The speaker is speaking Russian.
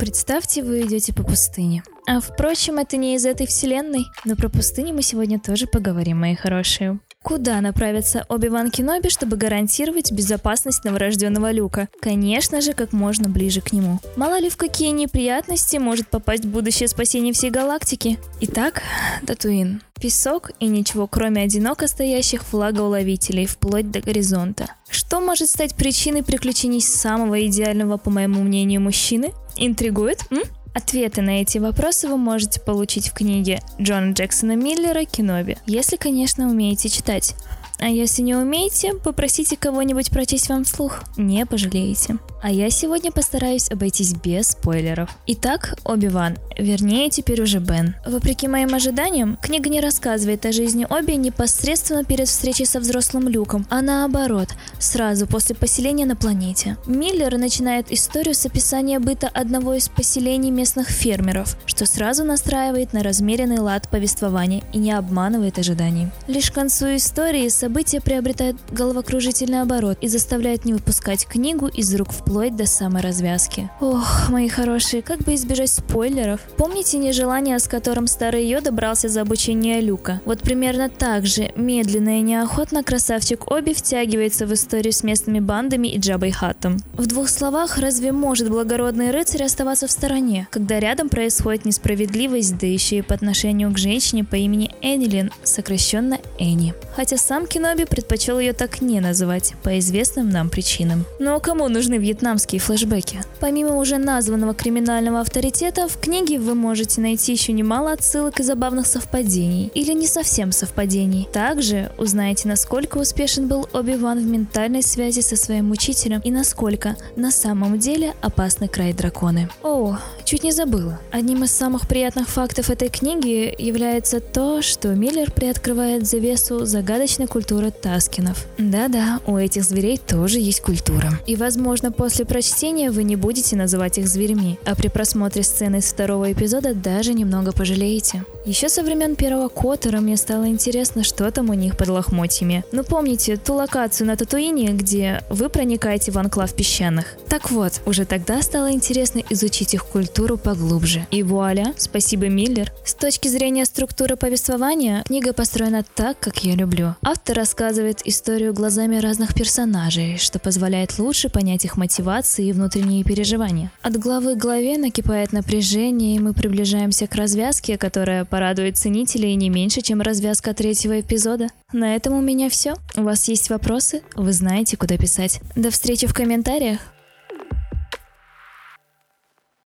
Представьте, вы идете по пустыне. А впрочем, это не из этой вселенной. Но про пустыни мы сегодня тоже поговорим, мои хорошие. Куда направится Оби-Ван Кеноби, чтобы гарантировать безопасность новорожденного Люка? Конечно же, как можно ближе к нему. Мало ли в какие неприятности может попасть будущее спасение всей галактики. Итак, Татуин. Песок и ничего, кроме одиноко стоящих флагоуловителей вплоть до горизонта. Что может стать причиной приключений самого идеального, по моему мнению, мужчины? Интригует? М? Ответы на эти вопросы вы можете получить в книге Джона Джексона Миллера «Киноби», если, конечно, умеете читать. А если не умеете, попросите кого-нибудь прочесть вам вслух. Не пожалеете. А я сегодня постараюсь обойтись без спойлеров. Итак, Оби-Ван, вернее теперь уже Бен. Вопреки моим ожиданиям, книга не рассказывает о жизни Оби непосредственно перед встречей со взрослым Люком, а наоборот, сразу после поселения на планете. Миллер начинает историю с описания быта одного из поселений местных фермеров, что сразу настраивает на размеренный лад повествования и не обманывает ожиданий. Лишь к концу истории события приобретают головокружительный оборот и заставляют не выпускать книгу из рук в вплоть до самой развязки. Ох, мои хорошие, как бы избежать спойлеров? Помните нежелание, с которым старый Йода брался за обучение Люка? Вот примерно так же, медленно и неохотно красавчик Оби втягивается в историю с местными бандами и Джабой Хаттом. В двух словах, разве может благородный рыцарь оставаться в стороне, когда рядом происходит несправедливость, да еще и по отношению к женщине по имени Энилин, сокращенно Энни? Хотя сам Киноби предпочел ее так не называть, по известным нам причинам. Но кому нужны вьетнамцы вьетнамские флешбеки. Помимо уже названного криминального авторитета, в книге вы можете найти еще немало отсылок и забавных совпадений, или не совсем совпадений. Также узнаете, насколько успешен был Оби-Ван в ментальной связи со своим учителем и насколько на самом деле опасны край драконы. О, чуть не забыла. Одним из самых приятных фактов этой книги является то, что Миллер приоткрывает завесу загадочной культуры Таскинов. Да-да, у этих зверей тоже есть культура. И возможно после прочтения вы не будете называть их зверьми, а при просмотре сцены из второго эпизода даже немного пожалеете. Еще со времен первого Коттера мне стало интересно, что там у них под лохмотьями. Ну помните ту локацию на Татуине, где вы проникаете в анклав песчаных? Так вот, уже тогда стало интересно изучить их культуру поглубже. И вуаля, спасибо Миллер. С точки зрения структуры повествования, книга построена так, как я люблю. Автор рассказывает историю глазами разных персонажей, что позволяет лучше понять их мотивации и внутренние переживания. От главы к главе накипает напряжение, и мы приближаемся к развязке, которая порадует ценителей не меньше, чем развязка третьего эпизода. На этом у меня все. У вас есть вопросы? Вы знаете, куда писать. До встречи в комментариях.